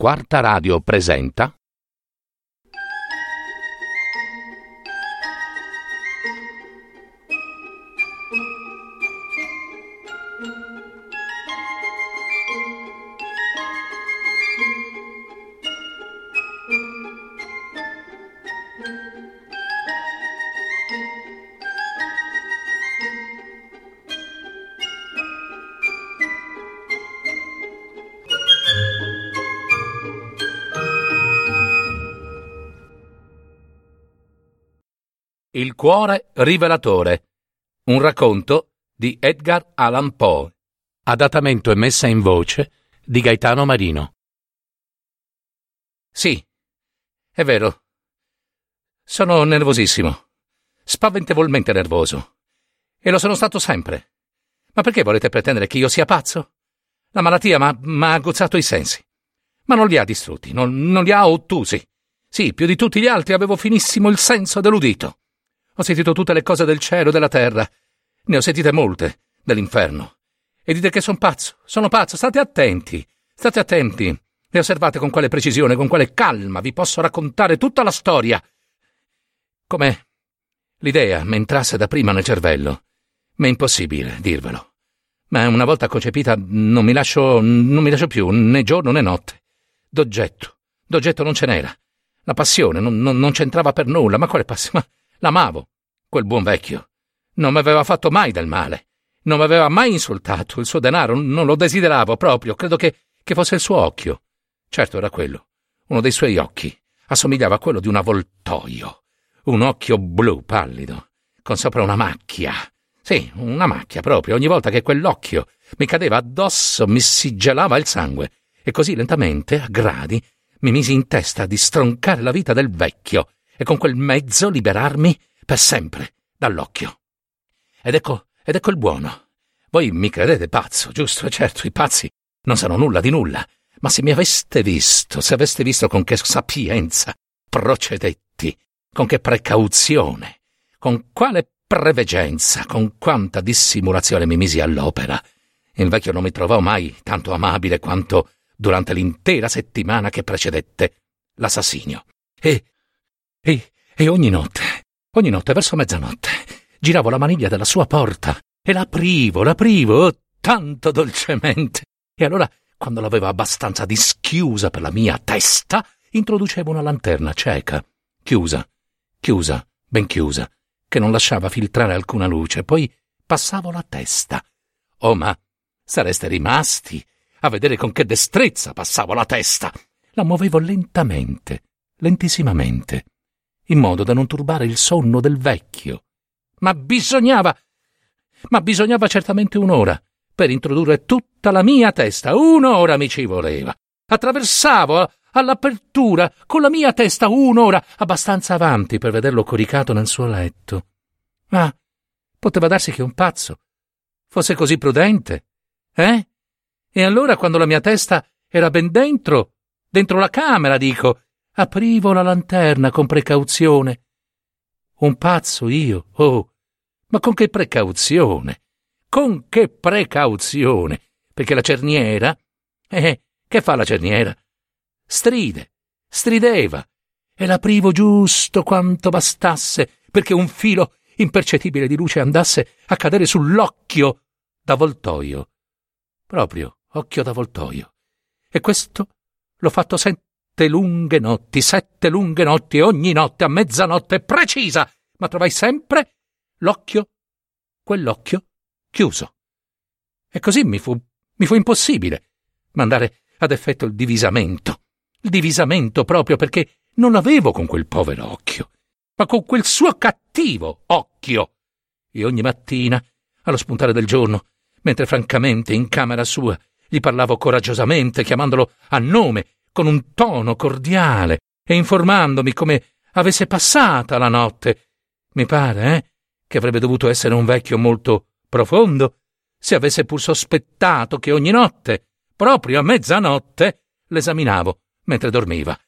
Quarta Radio presenta Il cuore rivelatore, un racconto di Edgar Allan Poe, adattamento e messa in voce di Gaetano Marino. Sì, è vero. Sono nervosissimo, spaventevolmente nervoso. E lo sono stato sempre. Ma perché volete pretendere che io sia pazzo? La malattia m'ha aguzzato i sensi. Ma non li ha distrutti, non, non li ha ottusi. Sì, più di tutti gli altri avevo finissimo il senso dell'udito. Ho sentito tutte le cose del cielo e della terra. Ne ho sentite molte dell'inferno. E dite che sono pazzo. Sono pazzo. State attenti. State attenti. E osservate con quale precisione, con quale calma vi posso raccontare tutta la storia. Come l'idea mi entrasse da prima nel cervello. Ma è impossibile dirvelo. Ma una volta concepita non mi lascio, non mi lascio più né giorno né notte. D'oggetto. D'oggetto non ce n'era. La passione non, non, non c'entrava per nulla. Ma quale passione? L'amavo, quel buon vecchio. Non mi aveva fatto mai del male. Non mi aveva mai insultato. Il suo denaro non lo desideravo proprio. Credo che, che fosse il suo occhio. Certo era quello. Uno dei suoi occhi. Assomigliava a quello di un avvoltoio. Un occhio blu pallido, con sopra una macchia. Sì, una macchia proprio. Ogni volta che quell'occhio mi cadeva addosso mi si gelava il sangue. E così lentamente, a gradi, mi misi in testa di stroncare la vita del vecchio e con quel mezzo liberarmi per sempre dall'occhio. Ed ecco, ed ecco il buono. Voi mi credete pazzo, giusto? Certo, i pazzi non sanno nulla di nulla. Ma se mi aveste visto, se aveste visto con che sapienza procedetti, con che precauzione, con quale preveggenza, con quanta dissimulazione mi misi all'opera, il vecchio non mi trovò mai tanto amabile quanto durante l'intera settimana che precedette l'assassinio. E e, e ogni notte, ogni notte verso mezzanotte, giravo la maniglia della sua porta e l'aprivo, l'aprivo, oh, tanto dolcemente. E allora, quando l'avevo abbastanza dischiusa per la mia testa, introducevo una lanterna cieca, chiusa, chiusa, ben chiusa, che non lasciava filtrare alcuna luce, poi passavo la testa. Oh, ma sareste rimasti a vedere con che destrezza passavo la testa. La muovevo lentamente, lentissimamente, in modo da non turbare il sonno del vecchio. Ma bisognava. Ma bisognava certamente un'ora per introdurre tutta la mia testa. Un'ora mi ci voleva. Attraversavo all'apertura con la mia testa un'ora abbastanza avanti per vederlo coricato nel suo letto. Ma poteva darsi che un pazzo fosse così prudente, eh? E allora quando la mia testa era ben dentro, dentro la camera, dico, Aprivo la lanterna con precauzione. Un pazzo io, oh, ma con che precauzione? Con che precauzione? Perché la cerniera? Eh, che fa la cerniera? Stride, strideva, e l'aprivo giusto quanto bastasse perché un filo impercettibile di luce andasse a cadere sull'occhio d'avvoltoio. Proprio occhio d'avvoltoio. E questo l'ho fatto sentire sette lunghe notti, sette lunghe notti, ogni notte a mezzanotte precisa, ma trovai sempre l'occhio, quell'occhio chiuso. E così mi fu, mi fu impossibile mandare ad effetto il divisamento. Il divisamento proprio perché non l'avevo con quel povero occhio, ma con quel suo cattivo occhio. E ogni mattina, allo spuntare del giorno, mentre francamente in camera sua gli parlavo coraggiosamente, chiamandolo a nome con un tono cordiale e informandomi come avesse passata la notte. Mi pare, eh, che avrebbe dovuto essere un vecchio molto profondo, se avesse pur sospettato che ogni notte, proprio a mezzanotte, l'esaminavo mentre dormiva.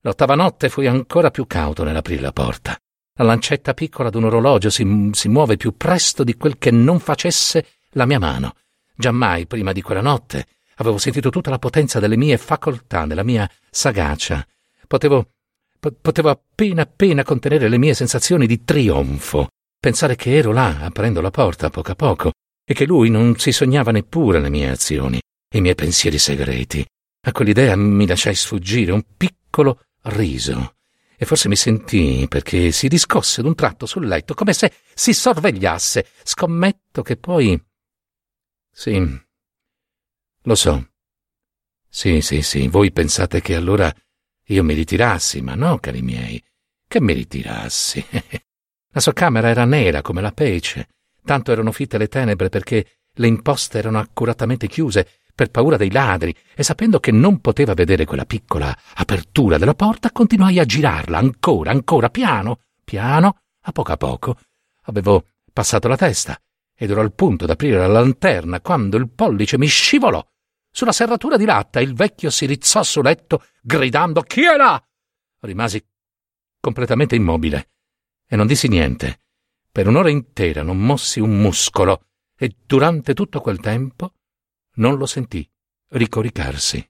L'ottava notte fui ancora più cauto nell'aprire la porta. La lancetta piccola d'un orologio si, si muove più presto di quel che non facesse la mia mano. Giammai, prima di quella notte, Avevo sentito tutta la potenza delle mie facoltà, della mia sagacia. Potevo, po- potevo appena appena contenere le mie sensazioni di trionfo. Pensare che ero là, aprendo la porta a poco a poco, e che lui non si sognava neppure le mie azioni, i miei pensieri segreti. A quell'idea mi lasciai sfuggire un piccolo riso e forse mi sentii perché si riscosse d'un tratto sul letto come se si sorvegliasse. Scommetto che poi. Sì, lo so. Sì, sì, sì, voi pensate che allora io mi ritirassi, ma no, cari miei, che mi ritirassi. la sua camera era nera come la pece, tanto erano fitte le tenebre perché le imposte erano accuratamente chiuse per paura dei ladri, e sapendo che non poteva vedere quella piccola apertura della porta, continuai a girarla ancora, ancora, piano, piano, a poco a poco. Avevo passato la testa ed ero al punto d'aprire la lanterna quando il pollice mi scivolò sulla serratura di latta il vecchio si rizzò sul letto gridando Chi è là? Rimasi completamente immobile e non dissi niente. Per un'ora intera non mossi un muscolo e durante tutto quel tempo non lo sentì ricoricarsi.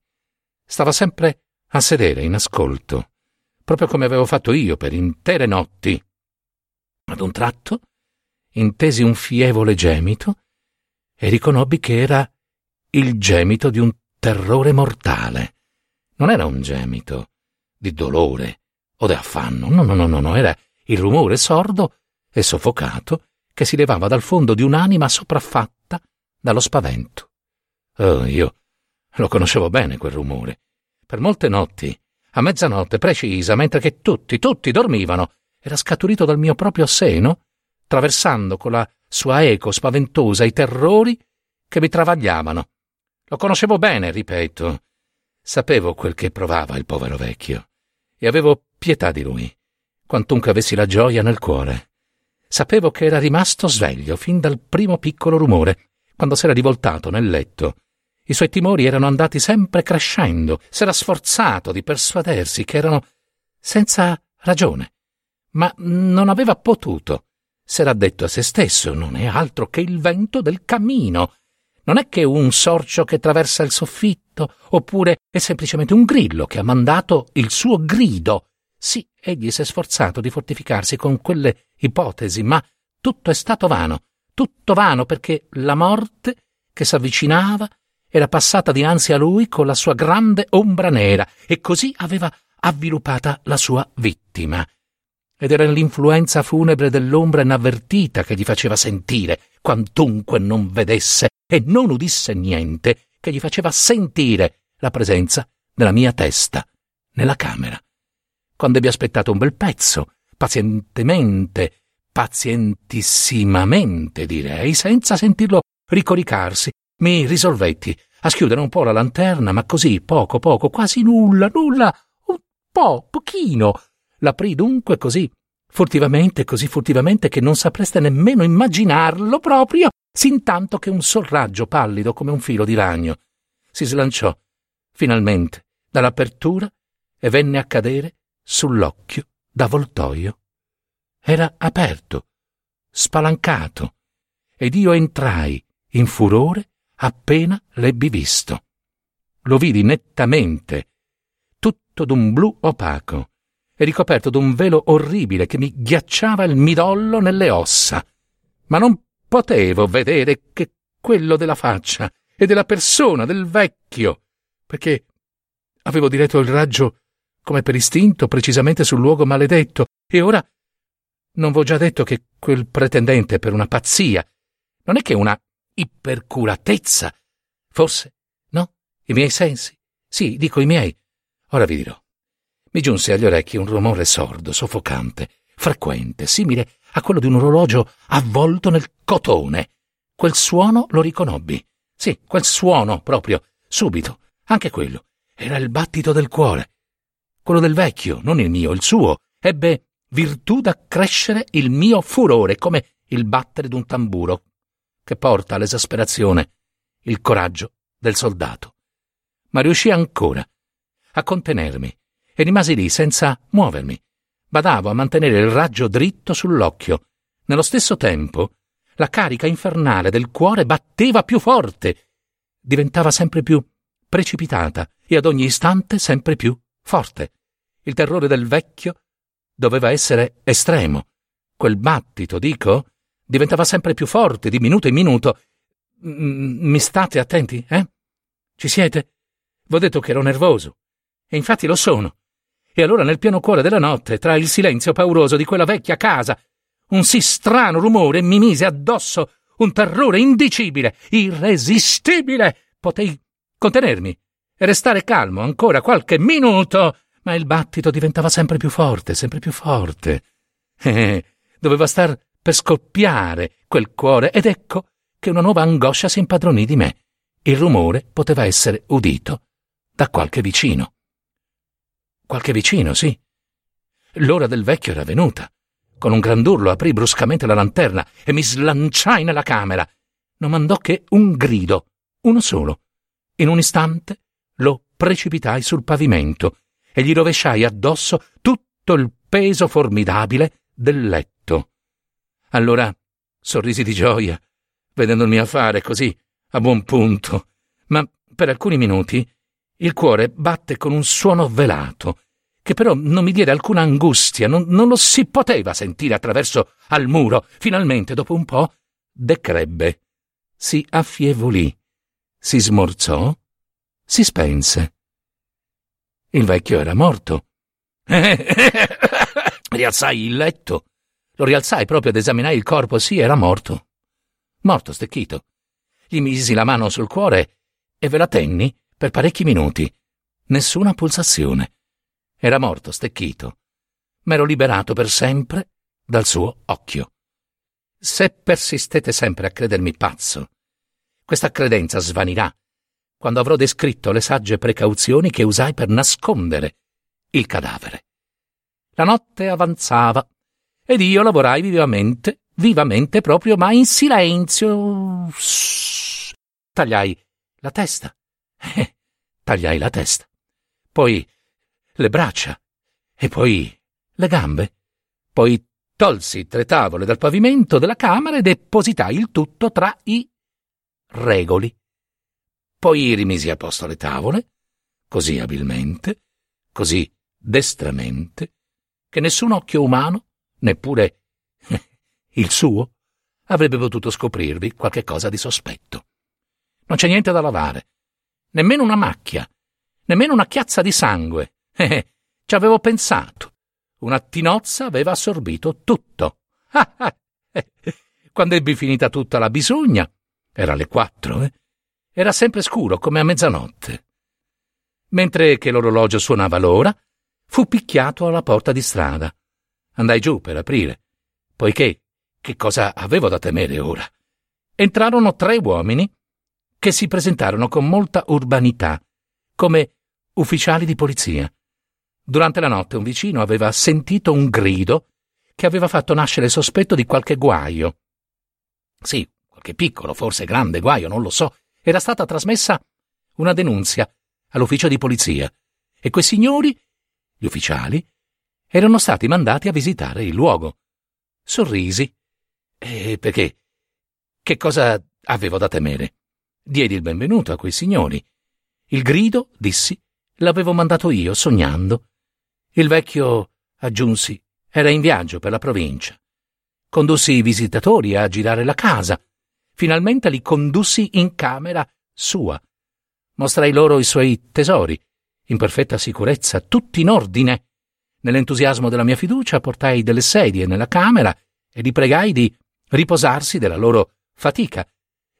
Stava sempre a sedere in ascolto, proprio come avevo fatto io per intere notti. Ad un tratto intesi un fievole gemito e riconobbi che era il gemito di un terrore mortale. Non era un gemito di dolore o di affanno, no, no, no, no, era il rumore sordo e soffocato che si levava dal fondo di un'anima sopraffatta dallo spavento. Oh, io lo conoscevo bene quel rumore. Per molte notti, a mezzanotte precisa, mentre che tutti, tutti dormivano, era scaturito dal mio proprio seno, traversando con la sua eco spaventosa i terrori che mi travagliavano. Lo conoscevo bene, ripeto. Sapevo quel che provava il povero vecchio e avevo pietà di lui, quantunque avessi la gioia nel cuore. Sapevo che era rimasto sveglio fin dal primo piccolo rumore, quando s'era rivoltato nel letto i suoi timori erano andati sempre crescendo, s'era sforzato di persuadersi che erano senza ragione, ma non aveva potuto. S'era detto a se stesso non è altro che il vento del camino. Non è che un sorcio che attraversa il soffitto, oppure è semplicemente un grillo che ha mandato il suo grido. Sì, egli si è sforzato di fortificarsi con quelle ipotesi, ma tutto è stato vano, tutto vano perché la morte che s'avvicinava era passata dinanzi a lui con la sua grande ombra nera e così aveva avviluppata la sua vittima. Ed era l'influenza funebre dell'ombra inavvertita che gli faceva sentire, quantunque non vedesse e non udisse niente, che gli faceva sentire la presenza della mia testa nella camera. Quando ebbi aspettato un bel pezzo, pazientemente, pazientissimamente direi, senza sentirlo ricoricarsi, mi risolvetti a schiudere un po' la lanterna, ma così, poco, poco, quasi nulla, nulla, un po', pochino. L'aprì dunque così, furtivamente, così furtivamente che non sapreste nemmeno immaginarlo proprio, sin tanto che un sol raggio pallido come un filo di ragno si slanciò, finalmente, dall'apertura e venne a cadere sull'occhio d'avvoltoio. Era aperto, spalancato, ed io entrai, in furore, appena l'ebbi visto. Lo vidi nettamente, tutto d'un blu opaco ricoperto d'un velo orribile che mi ghiacciava il midollo nelle ossa. Ma non potevo vedere che quello della faccia e della persona del vecchio, perché avevo diretto il raggio come per istinto precisamente sul luogo maledetto, e ora non v'ho già detto che quel pretendente per una pazzia non è che una ipercuratezza. Forse, no? I miei sensi? Sì, dico i miei. Ora vi dirò. Mi giunse agli orecchi un rumore sordo, soffocante, frequente, simile a quello di un orologio avvolto nel cotone. Quel suono lo riconobbi. Sì, quel suono proprio, subito, anche quello. Era il battito del cuore. Quello del vecchio, non il mio, il suo, ebbe virtù d'accrescere il mio furore come il battere d'un tamburo che porta all'esasperazione il coraggio del soldato. Ma riuscì ancora a contenermi e rimasi lì senza muovermi. Badavo a mantenere il raggio dritto sull'occhio. Nello stesso tempo, la carica infernale del cuore batteva più forte, diventava sempre più precipitata e ad ogni istante sempre più forte. Il terrore del vecchio doveva essere estremo. Quel battito, dico, diventava sempre più forte di minuto in minuto. M- mi state attenti, eh? Ci siete? V'ho detto che ero nervoso. E infatti lo sono. E allora nel pieno cuore della notte, tra il silenzio pauroso di quella vecchia casa, un sì strano rumore mi mise addosso un terrore indicibile, irresistibile. Potei contenermi e restare calmo ancora qualche minuto, ma il battito diventava sempre più forte, sempre più forte. Eh, doveva star per scoppiare quel cuore ed ecco che una nuova angoscia si impadronì di me. Il rumore poteva essere udito da qualche vicino. Qualche vicino, sì. L'ora del vecchio era venuta. Con un grandurlo aprì bruscamente la lanterna e mi slanciai nella camera. Non mandò che un grido, uno solo. In un istante lo precipitai sul pavimento e gli rovesciai addosso tutto il peso formidabile del letto. Allora sorrisi di gioia, vedendo il mio affare così a buon punto, ma per alcuni minuti il cuore batte con un suono velato, che però non mi diede alcuna angustia, non, non lo si poteva sentire attraverso al muro. Finalmente, dopo un po', decrebbe, si affievolì, si smorzò, si spense. Il vecchio era morto. Rialzai il letto. Lo rialzai proprio ad esaminare il corpo. Sì, era morto. Morto, stecchito. Gli misi la mano sul cuore e ve la tenni per parecchi minuti. Nessuna pulsazione. Era morto, stecchito. M'ero liberato per sempre dal suo occhio. Se persistete sempre a credermi pazzo, questa credenza svanirà quando avrò descritto le sagge precauzioni che usai per nascondere il cadavere. La notte avanzava ed io lavorai vivamente, vivamente proprio, ma in silenzio. Tagliai la testa eh, tagliai la testa, poi le braccia e poi le gambe. Poi tolsi tre tavole dal pavimento della camera e depositai il tutto tra i regoli. Poi rimisi a posto le tavole, così abilmente, così destramente, che nessun occhio umano, neppure il suo, avrebbe potuto scoprirvi qualche cosa di sospetto. Non c'è niente da lavare, nemmeno una macchia, nemmeno una chiazza di sangue. Eh, ci avevo pensato. Una tinozza aveva assorbito tutto. Quando ebbi finita tutta la bisogna, era le quattro, eh? Era sempre scuro, come a mezzanotte. Mentre che l'orologio suonava l'ora, fu picchiato alla porta di strada. Andai giù per aprire, poiché che cosa avevo da temere ora? Entrarono tre uomini che si presentarono con molta urbanità, come ufficiali di polizia. Durante la notte un vicino aveva sentito un grido che aveva fatto nascere il sospetto di qualche guaio. Sì, qualche piccolo, forse grande guaio, non lo so. Era stata trasmessa una denunzia all'ufficio di polizia e quei signori, gli ufficiali, erano stati mandati a visitare il luogo. Sorrisi. E perché? Che cosa avevo da temere? Diedi il benvenuto a quei signori. Il grido, dissi, l'avevo mandato io, sognando. Il vecchio, aggiunsi, era in viaggio per la provincia. Condussi i visitatori a girare la casa. Finalmente li condussi in camera sua. Mostrai loro i suoi tesori, in perfetta sicurezza, tutti in ordine. Nell'entusiasmo della mia fiducia portai delle sedie nella camera e li pregai di riposarsi della loro fatica,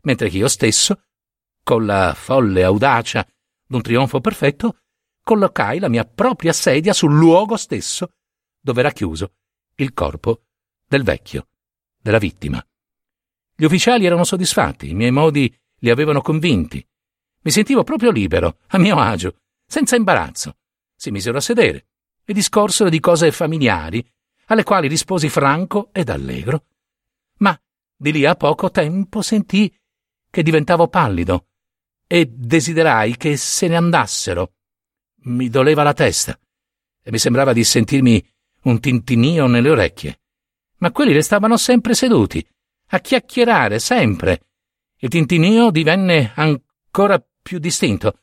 mentre che io stesso con la folle audacia d'un trionfo perfetto, collocai la mia propria sedia sul luogo stesso dove era chiuso il corpo del vecchio, della vittima. Gli ufficiali erano soddisfatti, i miei modi li avevano convinti. Mi sentivo proprio libero, a mio agio, senza imbarazzo. Si misero a sedere e discorsero di cose familiari, alle quali risposi franco ed allegro. Ma di lì a poco tempo sentii che diventavo pallido e desiderai che se ne andassero. Mi doleva la testa e mi sembrava di sentirmi un tintinnio nelle orecchie. Ma quelli restavano sempre seduti, a chiacchierare sempre. Il tintinnio divenne ancora più distinto.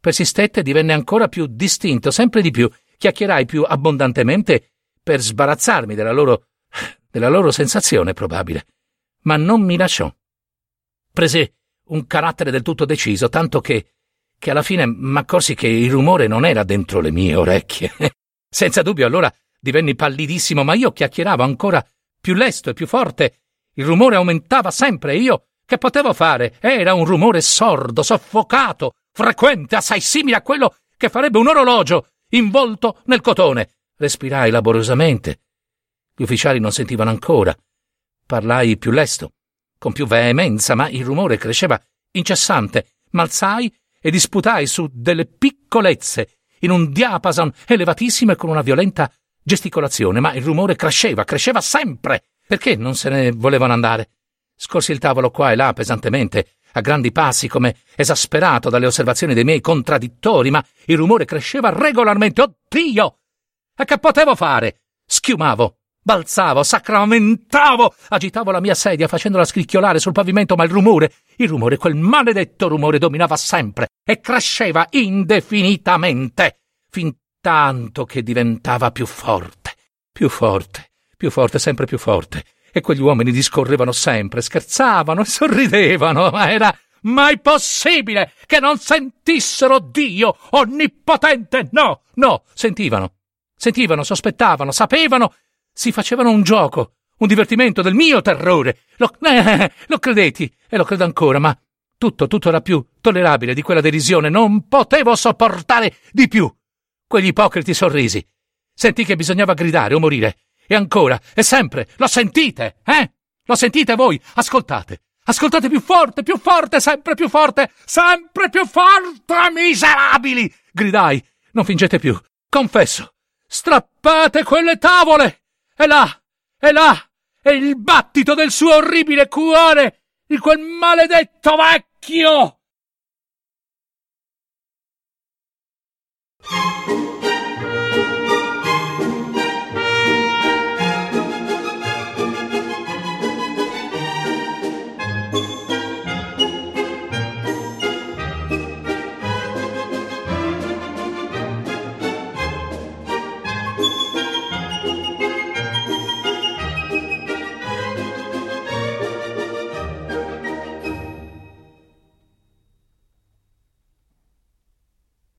persistette divenne ancora più distinto, sempre di più. Chiacchierai più abbondantemente per sbarazzarmi della loro. della loro sensazione probabile. Ma non mi lasciò. Prese un carattere del tutto deciso, tanto che. che alla fine m'accorsi che il rumore non era dentro le mie orecchie. Senza dubbio allora divenni pallidissimo, ma io chiacchieravo ancora più lesto e più forte. Il rumore aumentava sempre e io che potevo fare? Era un rumore sordo, soffocato, frequente, assai simile a quello che farebbe un orologio involto nel cotone. Respirai laboriosamente. Gli ufficiali non sentivano ancora. Parlai più lesto, con più veemenza, ma il rumore cresceva incessante. M'alzai e disputai su delle piccolezze, in un diapason elevatissimo e con una violenta gesticolazione, ma il rumore cresceva, cresceva sempre. Perché non se ne volevano andare? Scorsi il tavolo qua e là pesantemente, a grandi passi, come esasperato dalle osservazioni dei miei contraddittori, ma il rumore cresceva regolarmente. Oddio! E che potevo fare? Schiumavo, balzavo, sacramentavo, agitavo la mia sedia facendola scricchiolare sul pavimento, ma il rumore, il rumore, quel maledetto rumore dominava sempre e cresceva indefinitamente, fin tanto che diventava più forte, più forte, più forte, sempre più forte e quegli uomini discorrevano sempre, scherzavano e sorridevano, ma era mai possibile che non sentissero Dio onnipotente? No, no, sentivano, sentivano, sospettavano, sapevano, si facevano un gioco, un divertimento del mio terrore. Lo, eh, lo credetti e lo credo ancora, ma tutto, tutto era più tollerabile di quella derisione. Non potevo sopportare di più quegli ipocriti sorrisi. Sentì che bisognava gridare o morire. E ancora, e sempre, lo sentite, eh? Lo sentite voi? Ascoltate, ascoltate più forte, più forte, sempre più forte, sempre più forte, miserabili! Gridai, non fingete più, confesso, strappate quelle tavole! E là, e là, è il battito del suo orribile cuore, di quel maledetto vecchio!